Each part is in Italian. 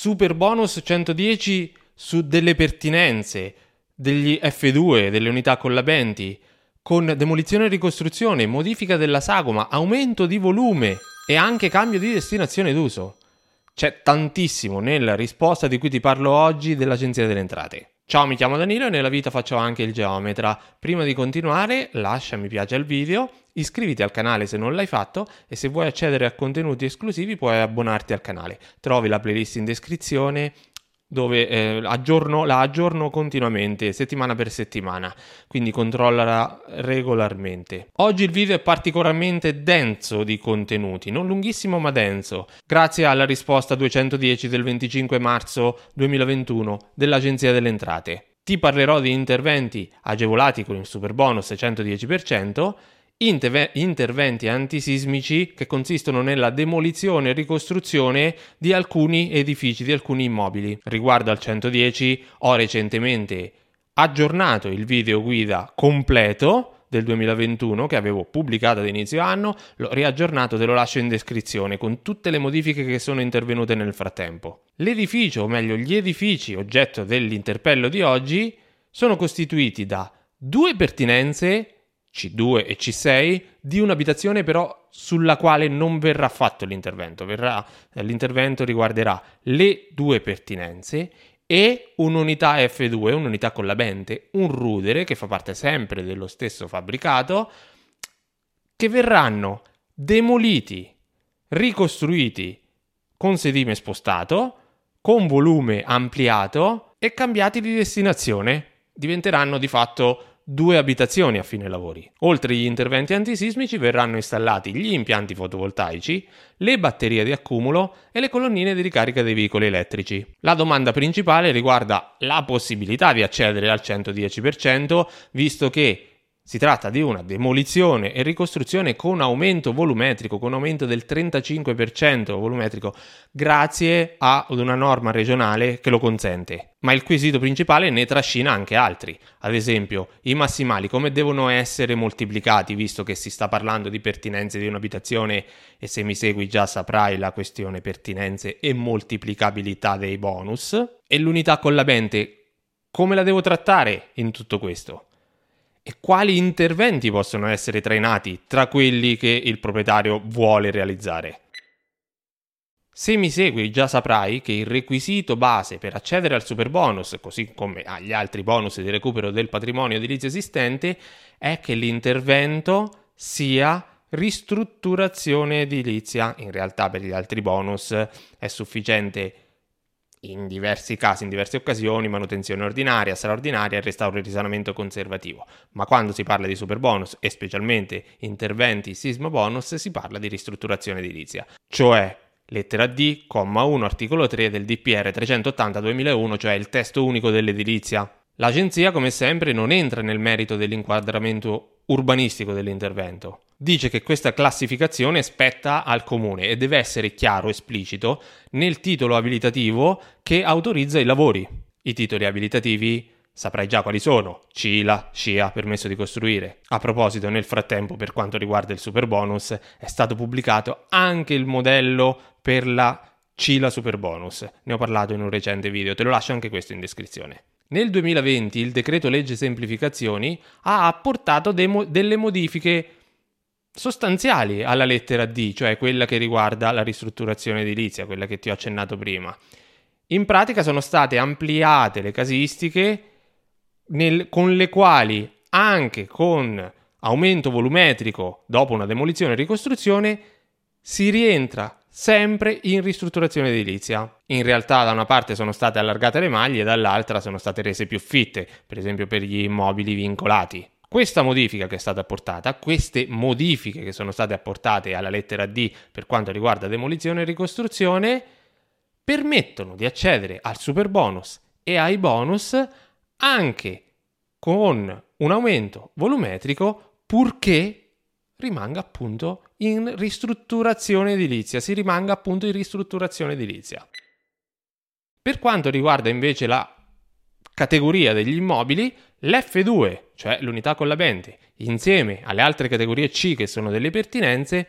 super bonus 110 su delle pertinenze, degli F2, delle unità collabenti, con demolizione e ricostruzione, modifica della sagoma, aumento di volume e anche cambio di destinazione d'uso. C'è tantissimo nella risposta di cui ti parlo oggi dell'Agenzia delle Entrate. Ciao, mi chiamo Danilo e nella vita faccio anche il geometra. Prima di continuare, lascia mi piace al video, iscriviti al canale se non l'hai fatto e se vuoi accedere a contenuti esclusivi puoi abbonarti al canale. Trovi la playlist in descrizione dove eh, aggiorno, la aggiorno continuamente, settimana per settimana, quindi controllala regolarmente. Oggi il video è particolarmente denso di contenuti, non lunghissimo ma denso, grazie alla risposta 210 del 25 marzo 2021 dell'Agenzia delle Entrate. Ti parlerò di interventi agevolati con il super bonus 110%, interve- interventi antisismici che consistono nella demolizione e ricostruzione di alcuni edifici, di alcuni immobili. Riguardo al 110 ho recentemente aggiornato il video guida completo del 2021 che avevo pubblicato ad inizio anno, l'ho riaggiornato, te lo lascio in descrizione con tutte le modifiche che sono intervenute nel frattempo. L'edificio, o meglio gli edifici oggetto dell'interpello di oggi, sono costituiti da due pertinenze C2 e C6 di un'abitazione però sulla quale non verrà fatto l'intervento. Verrà, l'intervento riguarderà le due pertinenze e un'unità F2, un'unità collabente, un rudere che fa parte sempre dello stesso fabbricato, che verranno demoliti, ricostruiti con sedime spostato, con volume ampliato e cambiati di destinazione. Diventeranno di fatto due abitazioni a fine lavori. Oltre agli interventi antisismici verranno installati gli impianti fotovoltaici, le batterie di accumulo e le colonnine di ricarica dei veicoli elettrici. La domanda principale riguarda la possibilità di accedere al 110%, visto che si tratta di una demolizione e ricostruzione con aumento volumetrico, con aumento del 35% volumetrico, grazie ad una norma regionale che lo consente. Ma il quesito principale ne trascina anche altri. Ad esempio, i massimali come devono essere moltiplicati, visto che si sta parlando di pertinenze di un'abitazione e se mi segui già saprai la questione pertinenze e moltiplicabilità dei bonus. E l'unità collabente, come la devo trattare in tutto questo? E quali interventi possono essere trainati tra quelli che il proprietario vuole realizzare. Se mi segui già saprai che il requisito base per accedere al super bonus, così come agli altri bonus di recupero del patrimonio edilizio esistente, è che l'intervento sia ristrutturazione edilizia. In realtà per gli altri bonus è sufficiente in diversi casi, in diverse occasioni, manutenzione ordinaria, straordinaria restauro e risanamento conservativo. Ma quando si parla di super bonus e specialmente interventi sismo bonus, si parla di ristrutturazione edilizia. Cioè, lettera D, comma 1, articolo 3 del DPR 380-2001, cioè il testo unico dell'edilizia. L'agenzia, come sempre, non entra nel merito dell'inquadramento urbanistico dell'intervento. Dice che questa classificazione spetta al comune e deve essere chiaro, esplicito, nel titolo abilitativo che autorizza i lavori. I titoli abilitativi saprai già quali sono: CILA, SCIA, permesso di costruire. A proposito, nel frattempo, per quanto riguarda il super bonus, è stato pubblicato anche il modello per la CILA super bonus. Ne ho parlato in un recente video, te lo lascio anche questo in descrizione. Nel 2020 il decreto legge semplificazioni ha apportato mo- delle modifiche sostanziali alla lettera D, cioè quella che riguarda la ristrutturazione edilizia, quella che ti ho accennato prima. In pratica sono state ampliate le casistiche nel, con le quali anche con aumento volumetrico dopo una demolizione e ricostruzione si rientra sempre in ristrutturazione edilizia. In realtà da una parte sono state allargate le maglie dall'altra sono state rese più fitte, per esempio per gli immobili vincolati. Questa modifica che è stata apportata, queste modifiche che sono state apportate alla lettera D per quanto riguarda demolizione e ricostruzione, permettono di accedere al super bonus e ai bonus anche con un aumento volumetrico purché rimanga appunto in ristrutturazione edilizia, si rimanga appunto in ristrutturazione edilizia. Per quanto riguarda invece la categoria degli immobili, l'F2, cioè l'unità collabente, insieme alle altre categorie C che sono delle pertinenze,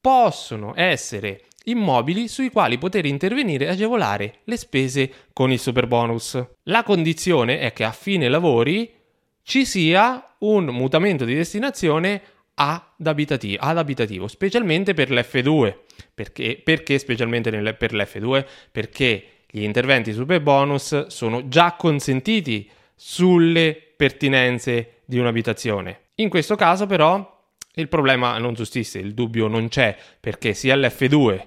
possono essere immobili sui quali poter intervenire e agevolare le spese con il super bonus. La condizione è che a fine lavori ci sia un mutamento di destinazione ad abitativo, ad abitativo specialmente per l'F2. Perché, perché specialmente nel, per l'F2? Perché gli interventi super bonus sono già consentiti sulle pertinenze di un'abitazione. In questo caso però il problema non sussiste, il dubbio non c'è, perché sia l'F2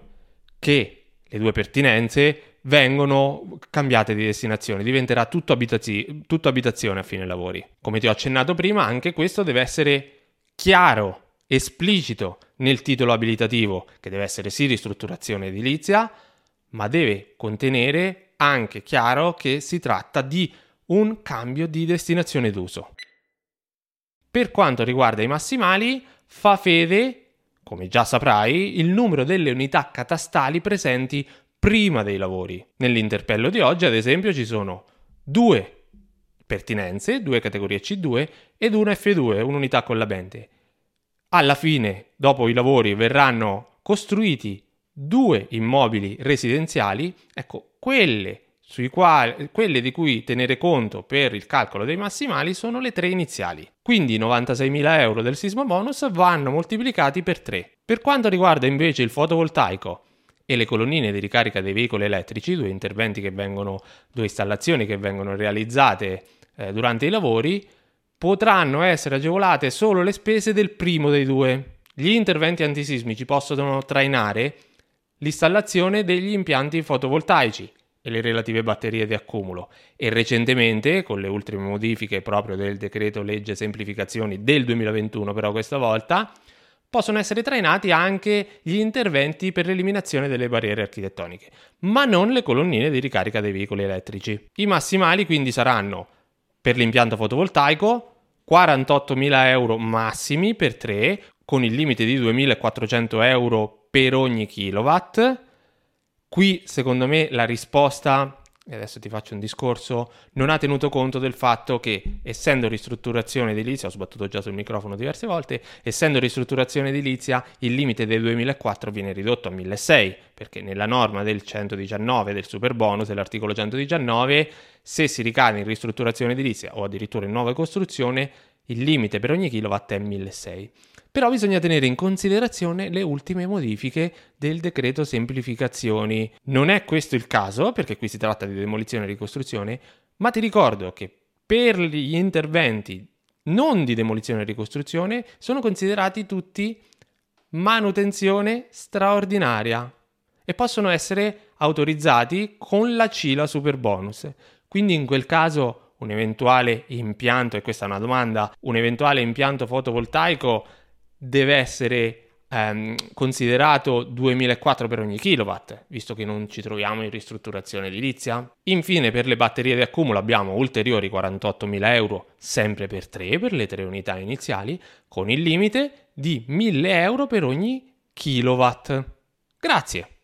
che le due pertinenze vengono cambiate di destinazione, diventerà tutto, abitazi- tutto abitazione a fine lavori. Come ti ho accennato prima, anche questo deve essere chiaro, esplicito nel titolo abilitativo, che deve essere sì ristrutturazione edilizia, ma deve contenere anche chiaro che si tratta di un cambio di destinazione d'uso. Per quanto riguarda i massimali, fa fede, come già saprai, il numero delle unità catastali presenti prima dei lavori. Nell'interpello di oggi, ad esempio, ci sono due pertinenze, due categorie C2 ed una F2, un'unità collabente. Alla fine, dopo i lavori, verranno costruiti due immobili residenziali, ecco, quelle, quali, quelle di cui tenere conto per il calcolo dei massimali sono le tre iniziali. Quindi i 96.000 euro del sisma bonus vanno moltiplicati per 3. Per quanto riguarda invece il fotovoltaico e le colonnine di ricarica dei veicoli elettrici, due interventi che vengono, due installazioni che vengono realizzate eh, durante i lavori, potranno essere agevolate solo le spese del primo dei due. Gli interventi antisismici possono trainare l'installazione degli impianti fotovoltaici e le relative batterie di accumulo e recentemente con le ultime modifiche proprio del decreto legge semplificazioni del 2021 però questa volta possono essere trainati anche gli interventi per l'eliminazione delle barriere architettoniche, ma non le colonnine di ricarica dei veicoli elettrici. I massimali quindi saranno per l'impianto fotovoltaico 48.000 euro massimi per 3 con il limite di 2.400 euro per ogni kilowatt. Qui secondo me la risposta e adesso ti faccio un discorso, non ha tenuto conto del fatto che, essendo ristrutturazione edilizia, ho sbattuto già sul microfono diverse volte, essendo ristrutturazione edilizia, il limite del 2004 viene ridotto a 1600, perché nella norma del 119 del super bonus, dell'articolo 119, se si ricade in ristrutturazione edilizia o addirittura in nuova costruzione, il limite per ogni kilowatt è 1600. Però bisogna tenere in considerazione le ultime modifiche del decreto semplificazioni. Non è questo il caso, perché qui si tratta di demolizione e ricostruzione, ma ti ricordo che per gli interventi non di demolizione e ricostruzione sono considerati tutti manutenzione straordinaria e possono essere autorizzati con la CILA super bonus. Quindi in quel caso un eventuale impianto, e questa è una domanda, un eventuale impianto fotovoltaico deve essere ehm, considerato 2004 per ogni kilowatt, visto che non ci troviamo in ristrutturazione edilizia. Infine, per le batterie di accumulo abbiamo ulteriori 48.000 euro, sempre per 3, per le tre unità iniziali, con il limite di 1.000 euro per ogni kilowatt. Grazie!